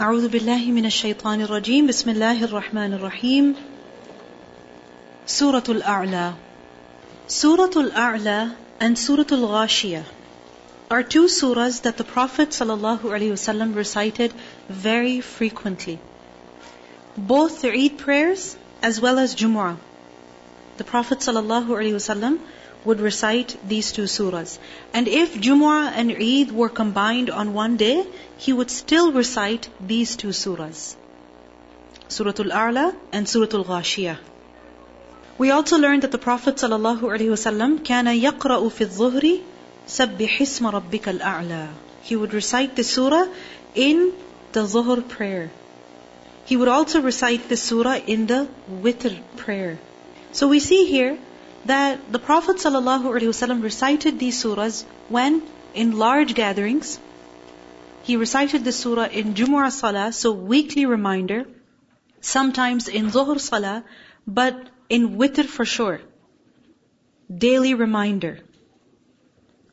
أعوذ بالله من الشيطان الرجيم بسم الله الرحمن الرحيم سورة الأعلى سورة الأعلى and Surah Al-Ghashiyah are two surahs that the Prophet ﷺ recited very frequently. Both the Eid prayers as well as Jumu'ah. The Prophet ﷺ would recite these two surahs. And if Jumu'ah and Eid were combined on one day, he would still recite these two surahs. Surah Al-A'la and Surah Al-Ghashiyah. We also learned that the Prophet ﷺ كان يقرأ في الظهر سبح اسم ربك الأعلى. He would recite the surah in the Zuhr prayer. He would also recite the surah in the Witr prayer. So we see here that the Prophet ﷺ recited these surahs when in large gatherings. He recited the surah in Jumu'ah Salah, so weekly reminder. Sometimes in Zuhr Salah, but in witr for sure. Daily reminder.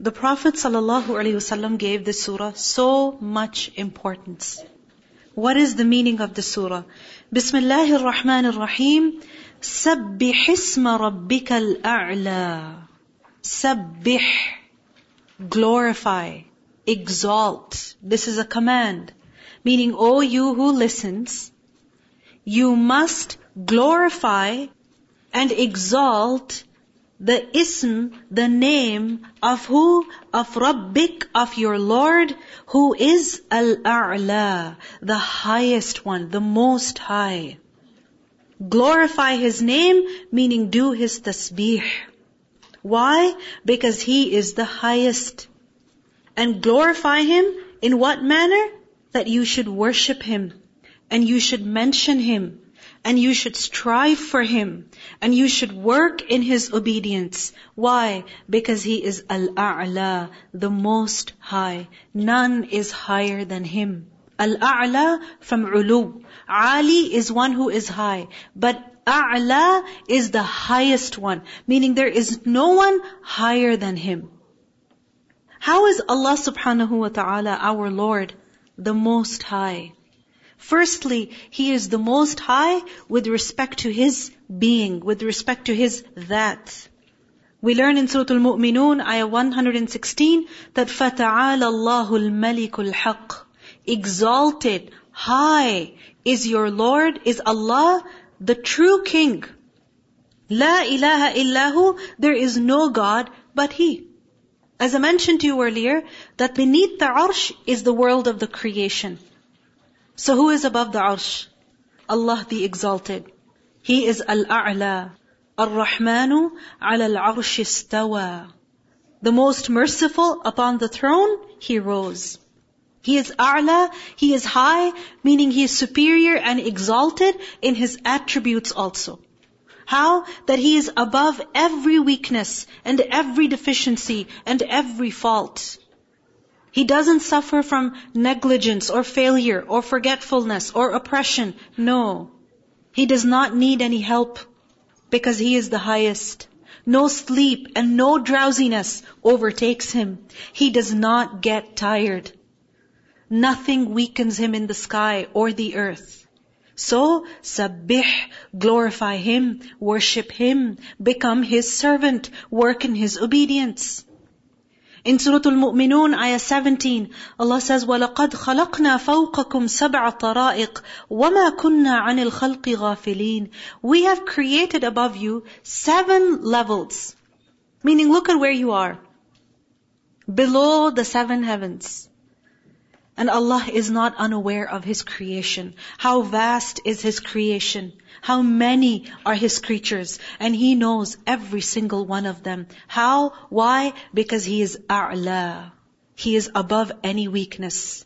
The Prophet ﷺ gave this surah so much importance. What is the meaning of the surah? Bismillahir Rahmanir Rahim. سبح اسم ربك الأعلى. Sabbih. Glorify. Exalt. This is a command. Meaning, O you who listens, you must glorify and exalt the ism, the name of who? Of Rabbik, of your Lord, who is Al-A'la, the highest one, the most high. Glorify His name, meaning do His tasbih. Why? Because He is the highest. And glorify Him in what manner? That you should worship Him, and you should mention Him, and you should strive for Him, and you should work in His obedience. Why? Because He is Al-A'la, the Most High. None is higher than Him. Al-a'la from ulu. Ali is one who is high. But a'la is the highest one. Meaning there is no one higher than him. How is Allah subhanahu wa ta'ala our Lord the most high? Firstly, He is the most high with respect to His being, with respect to His dhat. We learn in Surah Al-Mu'minun, ayah 116, that فَتَعَالَى اللَّهُ الْمَلِكُ الْحَقِّ Exalted, high is your Lord, is Allah, the true King. La ilaha illahu, there is no God but He. As I mentioned to you earlier, that beneath the arsh is the world of the creation. So who is above the arsh? Allah the Exalted. He is Al-A'la. Ar-Rahmanu ala al-arsh istawa. The most merciful upon the throne, He rose. He is A'la, He is high, meaning He is superior and exalted in His attributes also. How? That He is above every weakness and every deficiency and every fault. He doesn't suffer from negligence or failure or forgetfulness or oppression. No. He does not need any help because He is the highest. No sleep and no drowsiness overtakes Him. He does not get tired. Nothing weakens Him in the sky or the earth. So, sabbih, glorify Him, worship Him, become His servant, work in His obedience. In Surah Al-Mu'minun, ayah 17, Allah says, وَلَقَدْ خَلَقْنَا فَوْقَكُمْ سَبْعَ طَرَائِقْ وَمَا كُنَّا عَنِ الْخَلْقِ غَافِلِينَ We have created above you seven levels. Meaning, look at where you are. Below the seven heavens. And Allah is not unaware of His creation. How vast is His creation. How many are His creatures. And He knows every single one of them. How? Why? Because He is A'la. He is above any weakness.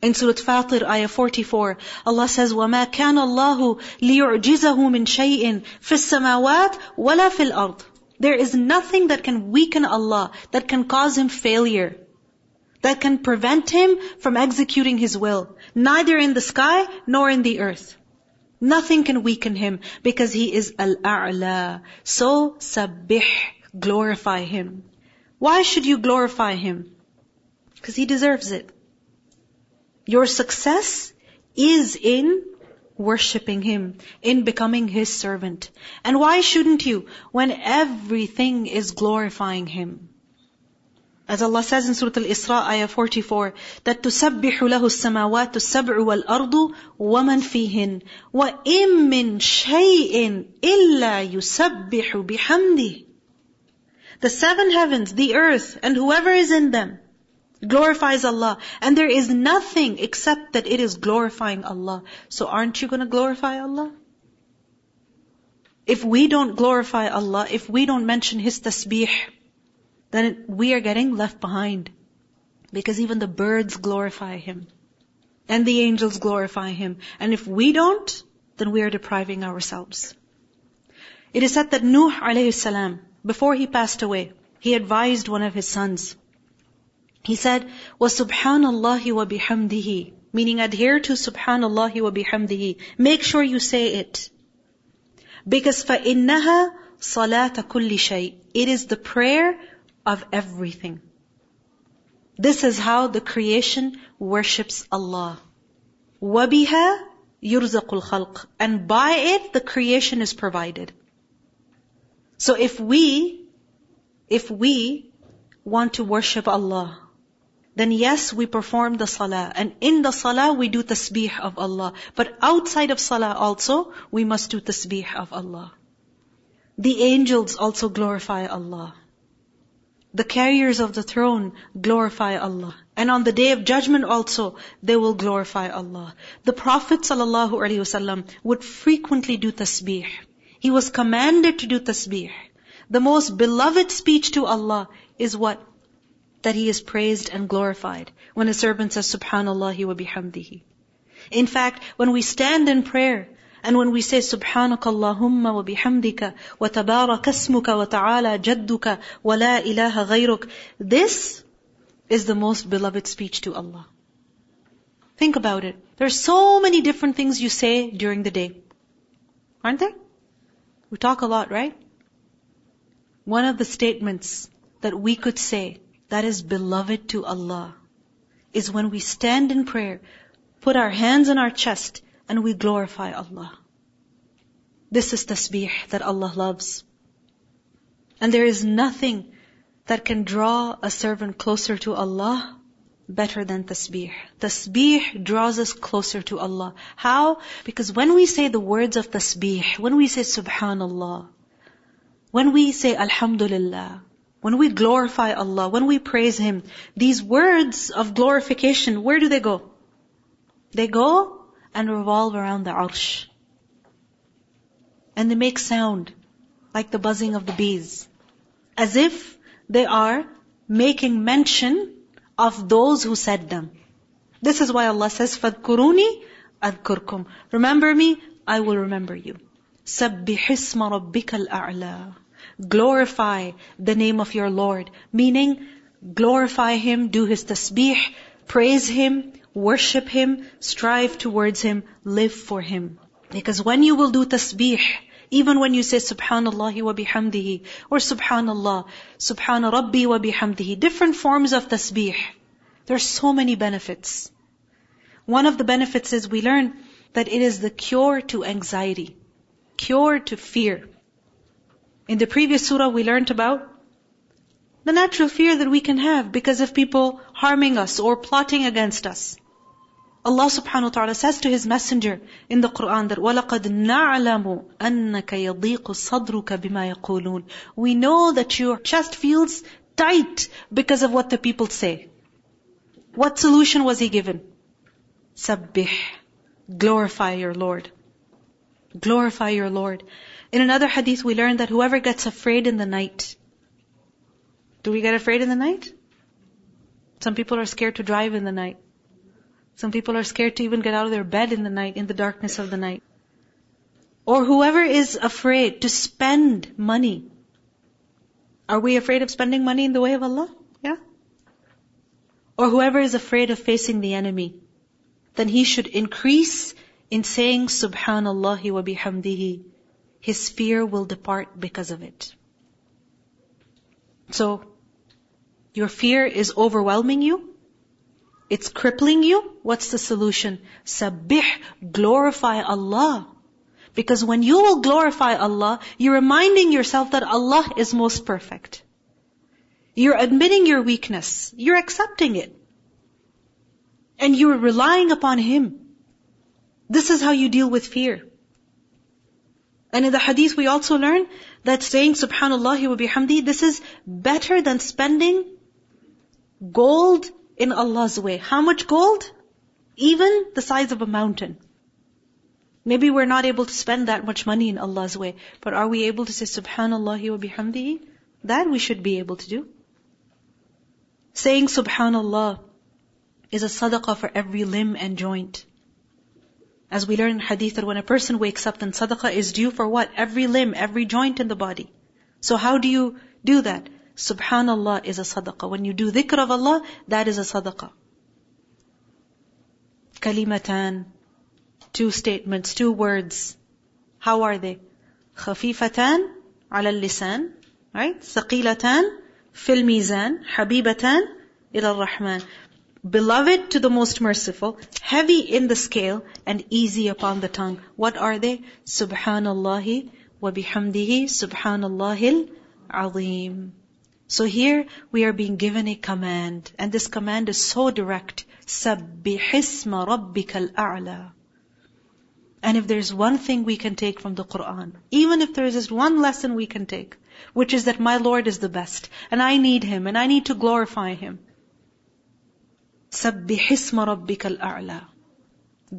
In Surah Fatir, ayah 44, Allah says, وَمَا كَانَ اللَّهُ لِيُعْجِزَهُ مِنْ شَيْءٍ فِي السَّمَاوَاتِ وَلَا فِي الْأَرْضِ There is nothing that can weaken Allah, that can cause Him failure that can prevent him from executing his will, neither in the sky nor in the earth. Nothing can weaken him because he is Al-A'la. So, sabbih, glorify him. Why should you glorify him? Because he deserves it. Your success is in worshipping Him, in becoming His servant. And why shouldn't you when everything is glorifying Him? As Allah says in Surah Al-Isra, ayah 44, that تُسَبِّحُ لَهُ السَّمَاوَاتُ السَّبْعُ وَالْأَرْضُ وَمَنْ فِيهِنْ وَإِن مِّن شَيْءٍ إِلَّا يُسَبِّحُ بِحَمْدِهِ The seven heavens, the earth, and whoever is in them, glorifies Allah. And there is nothing except that it is glorifying Allah. So aren't you gonna glorify Allah? If we don't glorify Allah, if we don't mention His tasbih, then we are getting left behind. Because even the birds glorify Him. And the angels glorify Him. And if we don't, then we are depriving ourselves. It is said that Nuh alayhi salam, before he passed away, he advised one of his sons. He said, وَسُبْحَانَ اللَّهِ وَبِحَمْدِهِ Meaning adhere to Subhanallah wa bihamdihi. Make sure you say it. Because فَإِنَّهَا صَلَاةَ كُلِّ شَيْءٍ It is the prayer of everything. This is how the creation worships Allah. وَبِهَا يُرْزَقُ الْخَلْقِ And by it, the creation is provided. So if we, if we want to worship Allah, then yes, we perform the salah. And in the salah, we do tasbih of Allah. But outside of salah also, we must do tasbih of Allah. The angels also glorify Allah. The carriers of the throne glorify Allah. And on the day of judgment also, they will glorify Allah. The Prophet ﷺ would frequently do tasbih. He was commanded to do tasbih. The most beloved speech to Allah is what? That He is praised and glorified. When a servant says, Subhanallah wa bihamdihi. In fact, when we stand in prayer, and when we say Subhanaka Allahumma wa bihamdika wa tabarak asmuka wa ta'ala jadduka wa la ilaha ghayruk, this is the most beloved speech to Allah. Think about it. There are so many different things you say during the day. Aren't there? We talk a lot, right? One of the statements that we could say that is beloved to Allah is when we stand in prayer, put our hands on our chest, and we glorify Allah. This is tasbih that Allah loves. And there is nothing that can draw a servant closer to Allah better than tasbih. Tasbih draws us closer to Allah. How? Because when we say the words of tasbih, when we say subhanallah, when we say alhamdulillah, when we glorify Allah, when we praise Him, these words of glorification, where do they go? They go and revolve around the arsh. And they make sound like the buzzing of the bees. As if they are making mention of those who said them. This is why Allah says, فَذْكُرُونِي أَذْكُرْكُمْ Remember me, I will remember you. سَبِّحِ اسْمَ رَبِّكَ الْأَعْلَى Glorify the name of your Lord. Meaning, glorify Him, do His tasbih, praise Him, worship Him, strive towards Him, live for Him. Because when you will do tasbih, even when you say Subhanallah wa bihamdihi, or Subhanallah, Subhana Rabbi wa bihamdihi, different forms of tasbih, there are so many benefits. One of the benefits is we learn that it is the cure to anxiety, cure to fear. In the previous surah we learned about the natural fear that we can have because of people harming us or plotting against us. Allah subhanahu wa ta'ala says to His Messenger in the Quran that وَلَقَدْ نَعْلَمُ أَنَّكَ يَضِيقُ صَدْرُكَ بِمَا يَقُولُونَ We know that your chest feels tight because of what the people say. What solution was He given? Sabbih. Glorify your Lord. Glorify your Lord. In another hadith we learn that whoever gets afraid in the night, do we get afraid in the night? Some people are scared to drive in the night. Some people are scared to even get out of their bed in the night, in the darkness of the night. Or whoever is afraid to spend money. Are we afraid of spending money in the way of Allah? Yeah? Or whoever is afraid of facing the enemy, then he should increase in saying Subhanallah wa bihamdihi. His fear will depart because of it. So, your fear is overwhelming you? It's crippling you, what's the solution? Sabih, glorify Allah. Because when you will glorify Allah, you're reminding yourself that Allah is most perfect. You're admitting your weakness. You're accepting it. And you're relying upon Him. This is how you deal with fear. And in the hadith we also learn that saying subhanallah wa bihamdi, this is better than spending gold in Allah's way. How much gold? Even the size of a mountain. Maybe we're not able to spend that much money in Allah's way, but are we able to say subhanallah wa bihamdihi? That we should be able to do. Saying subhanallah is a sadaqah for every limb and joint. As we learn in hadith that when a person wakes up, then sadaqah is due for what? Every limb, every joint in the body. So how do you do that? Subhanallah is a sadaqah. When you do dhikr of Allah, that is a sadaqah. Kalimatan, two statements, two words. How are they? Khafifatan ala lisan, right? Saqilatan fil mizan, habibatan ila rahman. Beloved to the most merciful, heavy in the scale and easy upon the tongue. What are they? Subhanallahi wa bihamdihi subhanallahil azim. So here we are being given a command, and this command is so direct. Sabbihisma rabbikal a'la. And if there's one thing we can take from the Quran, even if there is just one lesson we can take, which is that my Lord is the best, and I need Him, and I need to glorify Him. Sabbihisma rabbikal a'la.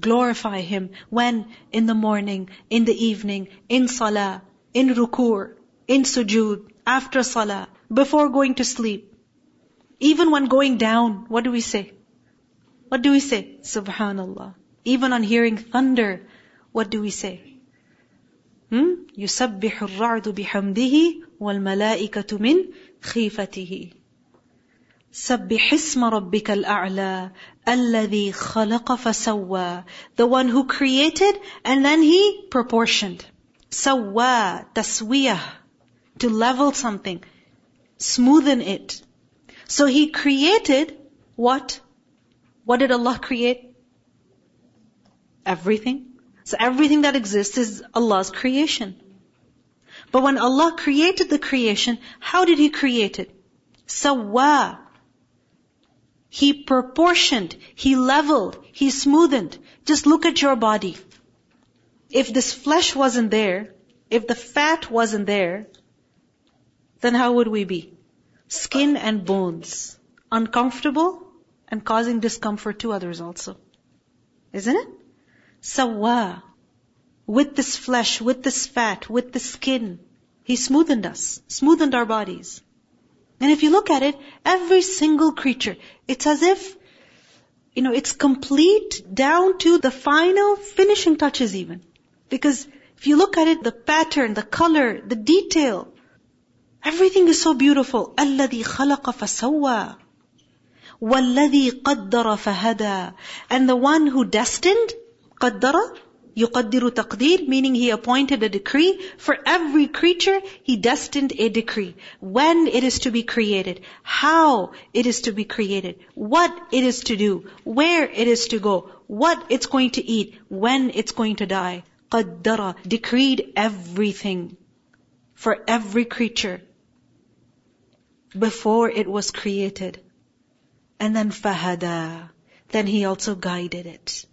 Glorify Him when? In the morning, in the evening, in salah, in ruku, in sujood, after salah, before going to sleep. Even when going down, what do we say? What do we say? Subhanallah. Even on hearing thunder, what do we say? Hmm? يُسَبِّحُ الرَّعْدُ بِحَمْدِهِ وَالْمَلَائِكَةُ مِنْ خِيفَتِهِ سبح اسم ربك الأعلى الذي خلق فسوى The one who created and then he proportioned. سوى تسوية To level something. Smoothen it. So he created what? What did Allah create? Everything. So everything that exists is Allah's creation. But when Allah created the creation, how did He create it? Sawa. He proportioned, He leveled, He smoothened. Just look at your body. If this flesh wasn't there, if the fat wasn't there, then how would we be? Skin and bones. Uncomfortable and causing discomfort to others also. Isn't it? Sawa. With this flesh, with this fat, with the skin, He smoothened us, smoothened our bodies. And if you look at it, every single creature, it's as if, you know, it's complete down to the final finishing touches even. Because if you look at it, the pattern, the color, the detail, everything is so beautiful. الَّذِي خَلَقَ فَسَوَّى وَالَّذِي قَدَّرَ فَهَدَى And the one who destined, قَدَّرَ يقدر تقدير, meaning he appointed a decree. For every creature, he destined a decree. When it is to be created, how it is to be created, what it is to do, where it is to go, what it's going to eat, when it's going to die. قدر, decreed everything for every creature before it was created. And then fahada, then he also guided it.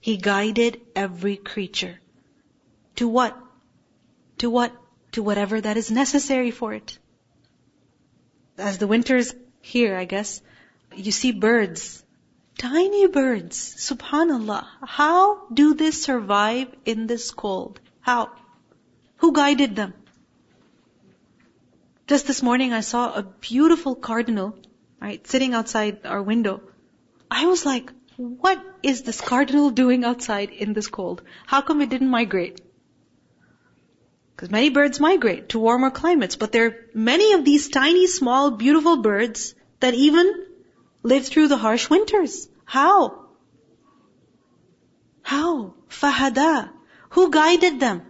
He guided every creature. To what? To what? To whatever that is necessary for it. As the winter's here, I guess, you see birds. Tiny birds. Subhanallah. How do they survive in this cold? How? Who guided them? Just this morning I saw a beautiful cardinal, right, sitting outside our window. I was like, what is this cardinal doing outside in this cold? How come it didn't migrate? Because many birds migrate to warmer climates, but there are many of these tiny, small, beautiful birds that even live through the harsh winters. How? How? Fahada. Who guided them?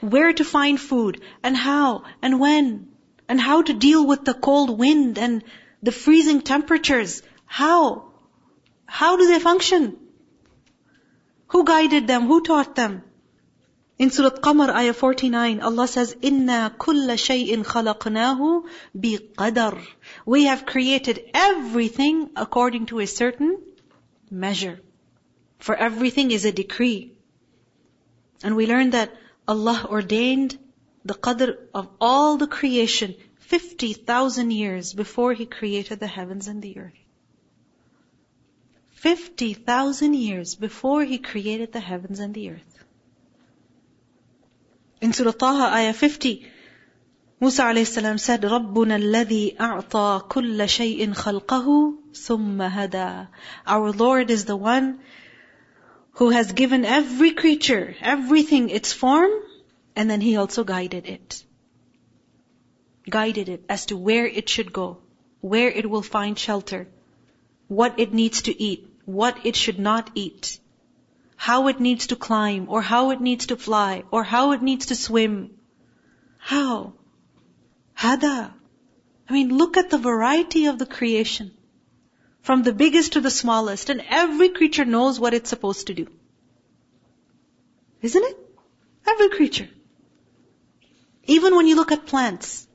Where to find food, and how, and when, and how to deal with the cold wind and the freezing temperatures. How? How do they function? Who guided them? Who taught them? In Surah Qamar, ayah 49, Allah says, Inna kulla shay'in khalaqnahu biqadar. We have created everything according to a certain measure. For everything is a decree. And we learned that Allah ordained the qadr of all the creation 50,000 years before He created the heavens and the earth. 50,000 years before He created the heavens and the earth. In Surah Taha, ayah 50, Musa alayhi said, رَبُّنَا الَّذِي أَعْطَى كُلَّ شَيْءٍ خَلْقَهُ ثُمَّ هَدَى Our Lord is the one who has given every creature, everything its form, and then He also guided it. Guided it as to where it should go, where it will find shelter, what it needs to eat, what it should not eat how it needs to climb, or how it needs to fly, or how it needs to swim. How? Hada. I mean, look at the variety of the creation. From the biggest to the smallest, and every creature knows what it's supposed to do. Isn't it? Every creature. Even when you look at plants,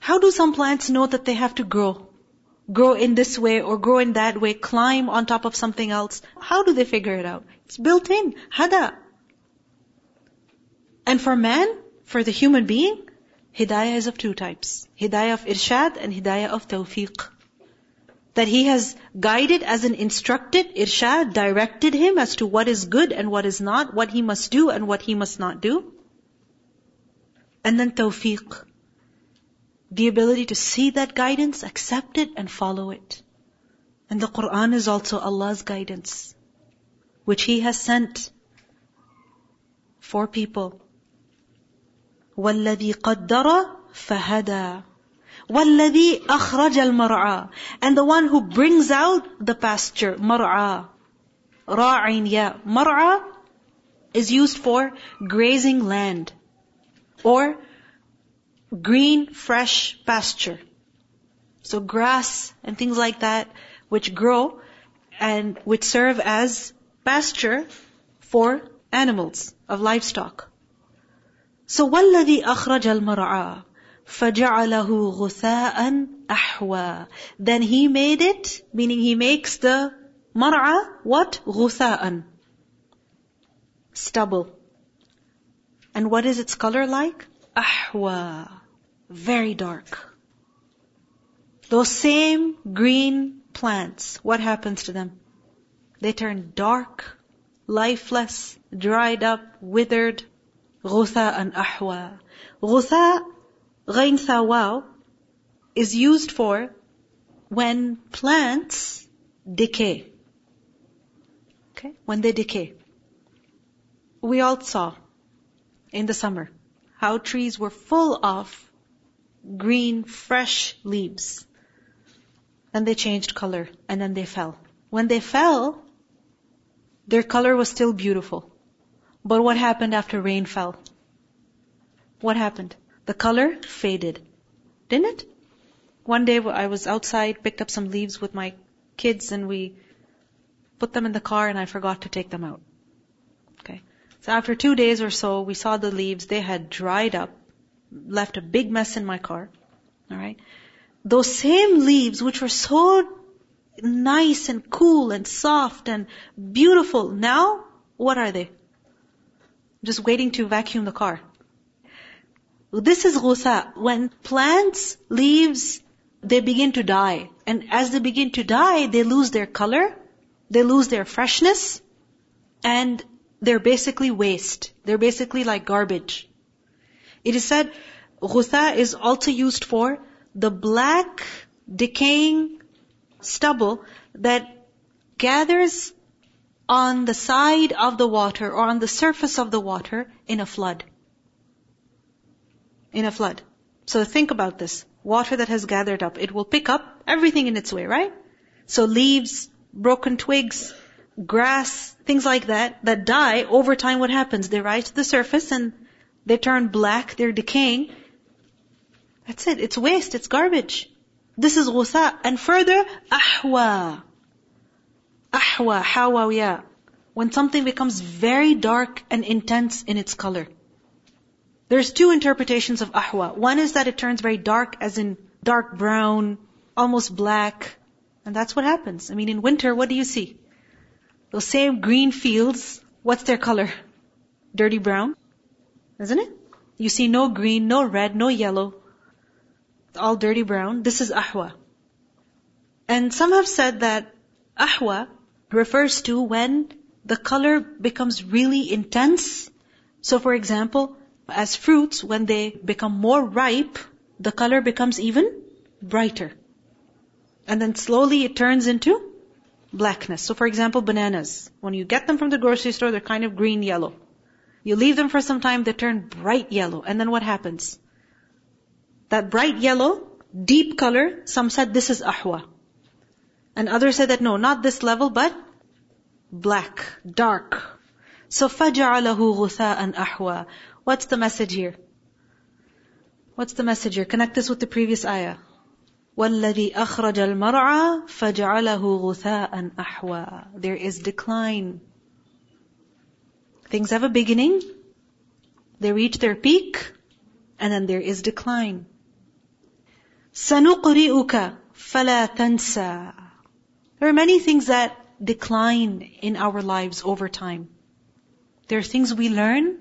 how do some plants know that they have to grow? grow in this way or grow in that way, climb on top of something else. How do they figure it out? It's built in. Hada. And for man, for the human being, hidayah is of two types. Hidayah of irshad and hidayah of tawfiq. That he has guided as an instructed, irshad, directed him as to what is good and what is not, what he must do and what he must not do. And then tawfiq the ability to see that guidance, accept it, and follow it. And the Quran is also Allah's guidance, which He has sent for people. وَالَّذِي قَدَّرَ فَهَدَى وَالَّذِي أَخْرَجَ الْمَرْعَى And the one who brings out the pasture, mar'a. Ra'in ya. Mar'a is used for grazing land. Or green, fresh pasture. So grass and things like that, which grow and which serve as pasture for animals of livestock. So وَالَّذِي أَخْرَجَ الْمَرْعَى فَجَعَلَهُ غُثَاءً أَحْوَى Then he made it, meaning he makes the mar'a, what? غُثَاءً. Stubble. And what is its color like? Ahwa. Very dark. Those same green plants, what happens to them? They turn dark, lifeless, dried up, withered. Ghutha and ahwa. Ghutha, ghain thawaw, is used for when plants decay. Okay? When they decay. We all saw in the summer how trees were full of green, fresh leaves. Then they changed color and then they fell. When they fell, their color was still beautiful. But what happened after rain fell? What happened? The color faded. Didn't it? One day I was outside, picked up some leaves with my kids and we put them in the car and I forgot to take them out. So after two days or so, we saw the leaves. They had dried up, left a big mess in my car. Alright? Those same leaves, which were so nice and cool and soft and beautiful, now, what are they? Just waiting to vacuum the car. This is ghusa. When plants, leaves, they begin to die. And as they begin to die, they lose their color, they lose their freshness, and they're basically waste. They're basically like garbage. It is said, ghutha is also used for the black, decaying stubble that gathers on the side of the water or on the surface of the water in a flood. In a flood. So think about this. Water that has gathered up, it will pick up everything in its way, right? So leaves, broken twigs, grass, things like that, that die, over time what happens? They rise to the surface and they turn black, they're decaying. That's it. It's waste, it's garbage. This is ghusa. And further, ahwa. Ahwa, hawawiya. When something becomes very dark and intense in its color. There's two interpretations of ahwa. One is that it turns very dark, as in dark brown, almost black. And that's what happens. I mean, in winter, what do you see? Those same green fields, what's their color? Dirty brown, isn't it? You see no green, no red, no yellow. All dirty brown. This is ahwa. And some have said that ahwa refers to when the color becomes really intense. So for example, as fruits, when they become more ripe, the color becomes even brighter. And then slowly it turns into blackness. So for example, bananas. When you get them from the grocery store, they're kind of green yellow. You leave them for some time, they turn bright yellow. And then what happens? That bright yellow, deep color, some said this is ahwa. And others said that no, not this level, but black, dark. So فَجَعَلَهُ غُثَاءً أَحْوَى What's the message here? What's the message here? Connect this with the previous ayah. وَالَّذِي أَخْرَجَ الْمَرْعَى فَجَعَلَهُ غُثَاءً أَحْوَى There is decline. Things have a beginning, they reach their peak, and then there is decline. سَنُقْرِئُكَ فَلَا تَنْسَى There are many things that decline in our lives over time. There are things we learn,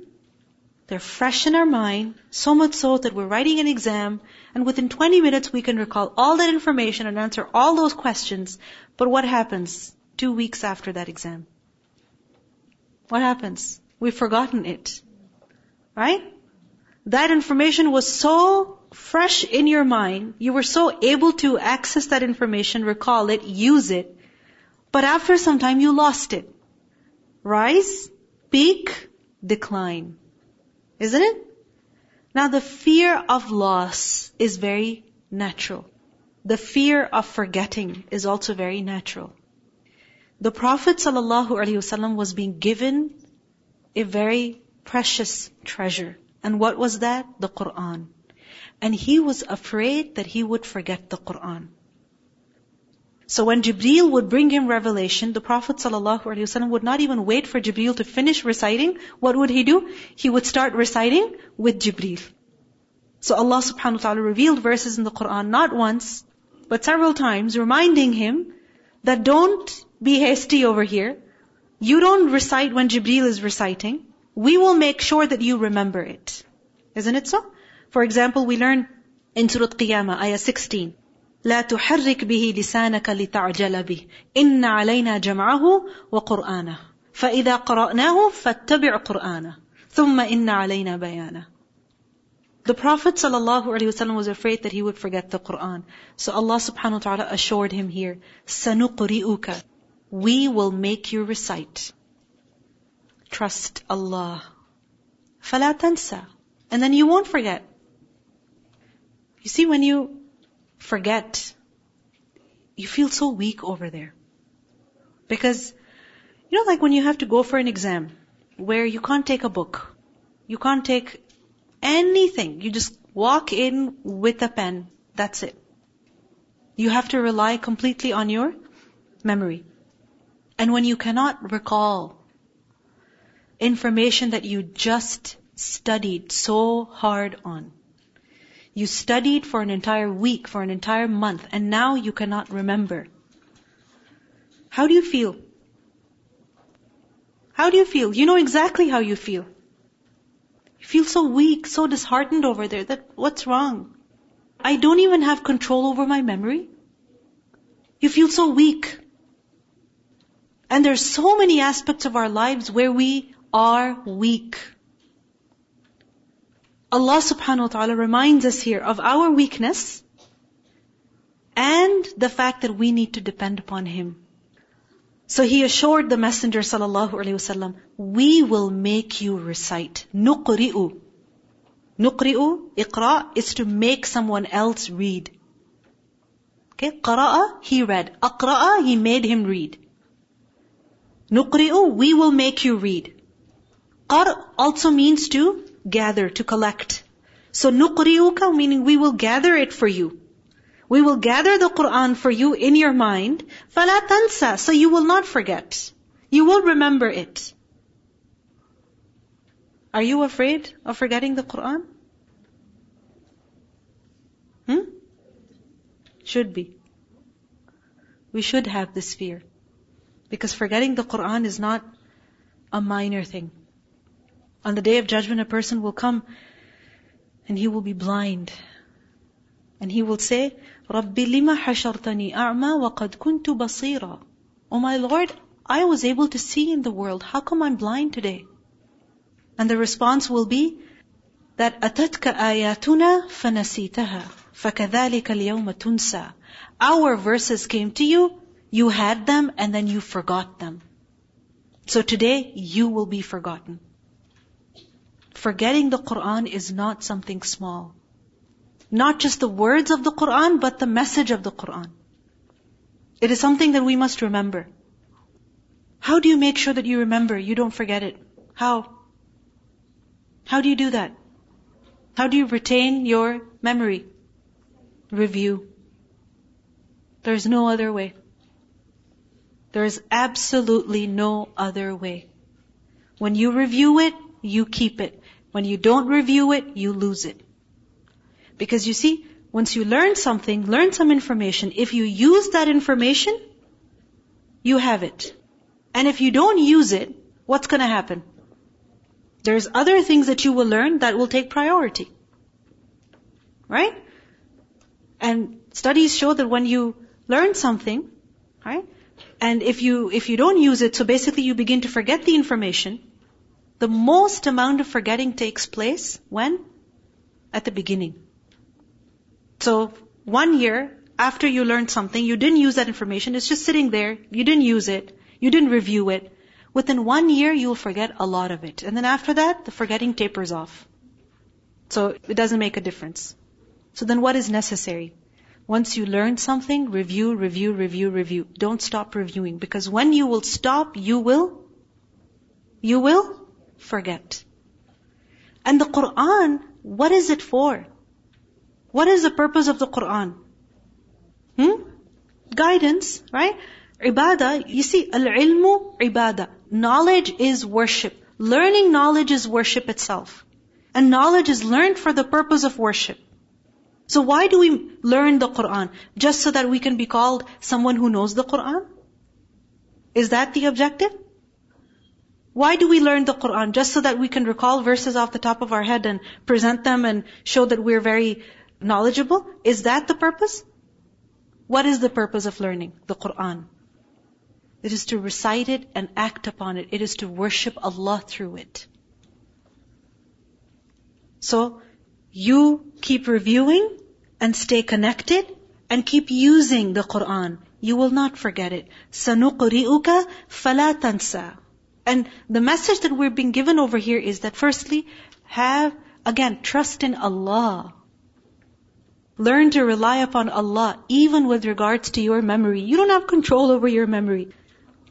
they're fresh in our mind, so much so that we're writing an exam, and within 20 minutes we can recall all that information and answer all those questions. But what happens two weeks after that exam? What happens? We've forgotten it. Right? That information was so fresh in your mind, you were so able to access that information, recall it, use it, but after some time you lost it. Rise, peak, decline. Isn't it? Now the fear of loss is very natural. The fear of forgetting is also very natural. The Prophet ﷺ was being given a very precious treasure. And what was that? The Quran. And he was afraid that he would forget the Quran. So when Jibreel would bring him revelation, the Prophet ﷺ would not even wait for Jibreel to finish reciting. What would he do? He would start reciting with Jibreel. So Allah subhanahu wa ta'ala revealed verses in the Quran not once, but several times, reminding him that don't be hasty over here. You don't recite when Jibreel is reciting. We will make sure that you remember it. Isn't it so? For example, we learn in Surah Qiyamah, ayah 16. لا تحرك به لسانك لتعجل به إن علينا جمعه وقرآنه فإذا قرأناه فاتبع قرآنه ثم إن علينا بيانه The Prophet ﷺ was afraid that he would forget the Quran. So Allah subhanahu wa ta'ala assured him here, سَنُقْرِئُكَ We will make you recite. Trust Allah. فَلَا تَنْسَى And then you won't forget. You see, when you forget, you feel so weak over there. Because, you know, like when you have to go for an exam where you can't take a book, you can't take anything, you just walk in with a pen, that's it. You have to rely completely on your memory. And when you cannot recall information that you just studied so hard on, you studied for an entire week, for an entire month, and now you cannot remember. How do you feel? How do you feel? You know exactly how you feel. You feel so weak, so disheartened over there that what's wrong? I don't even have control over my memory. You feel so weak. And there's so many aspects of our lives where we are weak. Allah subhanahu wa ta'ala reminds us here of our weakness and the fact that we need to depend upon Him. So He assured the Messenger sallallahu alaihi wasallam, we will make you recite. Nuqri'u. Nuqri'u, iqra, is to make someone else read. Okay, qara'a, he read. Aqra'a, he made him read. Nuqri'u, we will make you read. Qar also means to gather, to collect. So nuqri'uka meaning we will gather it for you. We will gather the Quran for you in your mind. فَلَا تَنْسَى So you will not forget. You will remember it. Are you afraid of forgetting the Quran? Hmm? Should be. We should have this fear. Because forgetting the Quran is not a minor thing. On the day of judgment, a person will come and he will be blind. And he will say, رَبِّ لِمَ حَشَرْتَنِي أَعْمَى وَقَدْ كُنْتُ بَصِيرًا Oh my Lord, I was able to see in the world. How come I'm blind today? And the response will be that أَتَتْكَ آيَاتُنَا فَنَسِيتَهَا فَكَذَلِكَ الْيَوْمَ تُنْسَى Our verses came to you, you had them, and then you forgot them. So today, you will be forgotten. Forgetting the Quran is not something small. Not just the words of the Quran, but the message of the Quran. It is something that we must remember. How do you make sure that you remember, you don't forget it? How? How do you do that? How do you retain your memory? Review. There's no other way. There is absolutely no other way. When you review it, you keep it. When you don't review it, you lose it. Because you see, once you learn something, learn some information, if you use that information, you have it. And if you don't use it, what's gonna happen? There's other things that you will learn that will take priority. Right? And studies show that when you learn something, right? And if you, if you don't use it, so basically you begin to forget the information, the most amount of forgetting takes place when? At the beginning. So, one year after you learned something, you didn't use that information, it's just sitting there, you didn't use it, you didn't review it. Within one year, you'll forget a lot of it. And then after that, the forgetting tapers off. So, it doesn't make a difference. So then what is necessary? Once you learn something, review, review, review, review. Don't stop reviewing because when you will stop, you will, you will forget. And the Quran, what is it for? What is the purpose of the Quran? Hmm? Guidance, right? Ibadah, you see, al-ilmu ibadah. Knowledge is worship. Learning knowledge is worship itself. And knowledge is learned for the purpose of worship. So why do we learn the Quran? Just so that we can be called someone who knows the Quran? Is that the objective? Why do we learn the Quran? Just so that we can recall verses off the top of our head and present them and show that we're very knowledgeable? Is that the purpose? What is the purpose of learning the Quran? It is to recite it and act upon it. It is to worship Allah through it. So, you keep reviewing and stay connected and keep using the Quran. You will not forget it. سَنُقْرِئُكَ فَلَا تَنْسَى and the message that we're being given over here is that firstly, have, again, trust in Allah. Learn to rely upon Allah even with regards to your memory. You don't have control over your memory.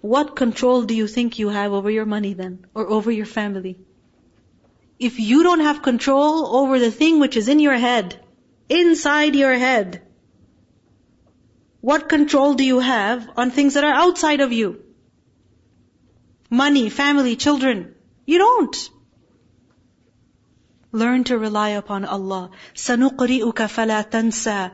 What control do you think you have over your money then? Or over your family? if you don't have control over the thing which is in your head, inside your head, what control do you have on things that are outside of you? Money, family, children. You don't. Learn to rely upon Allah. سَنُقْرِئُكَ فَلَا تَنْسَى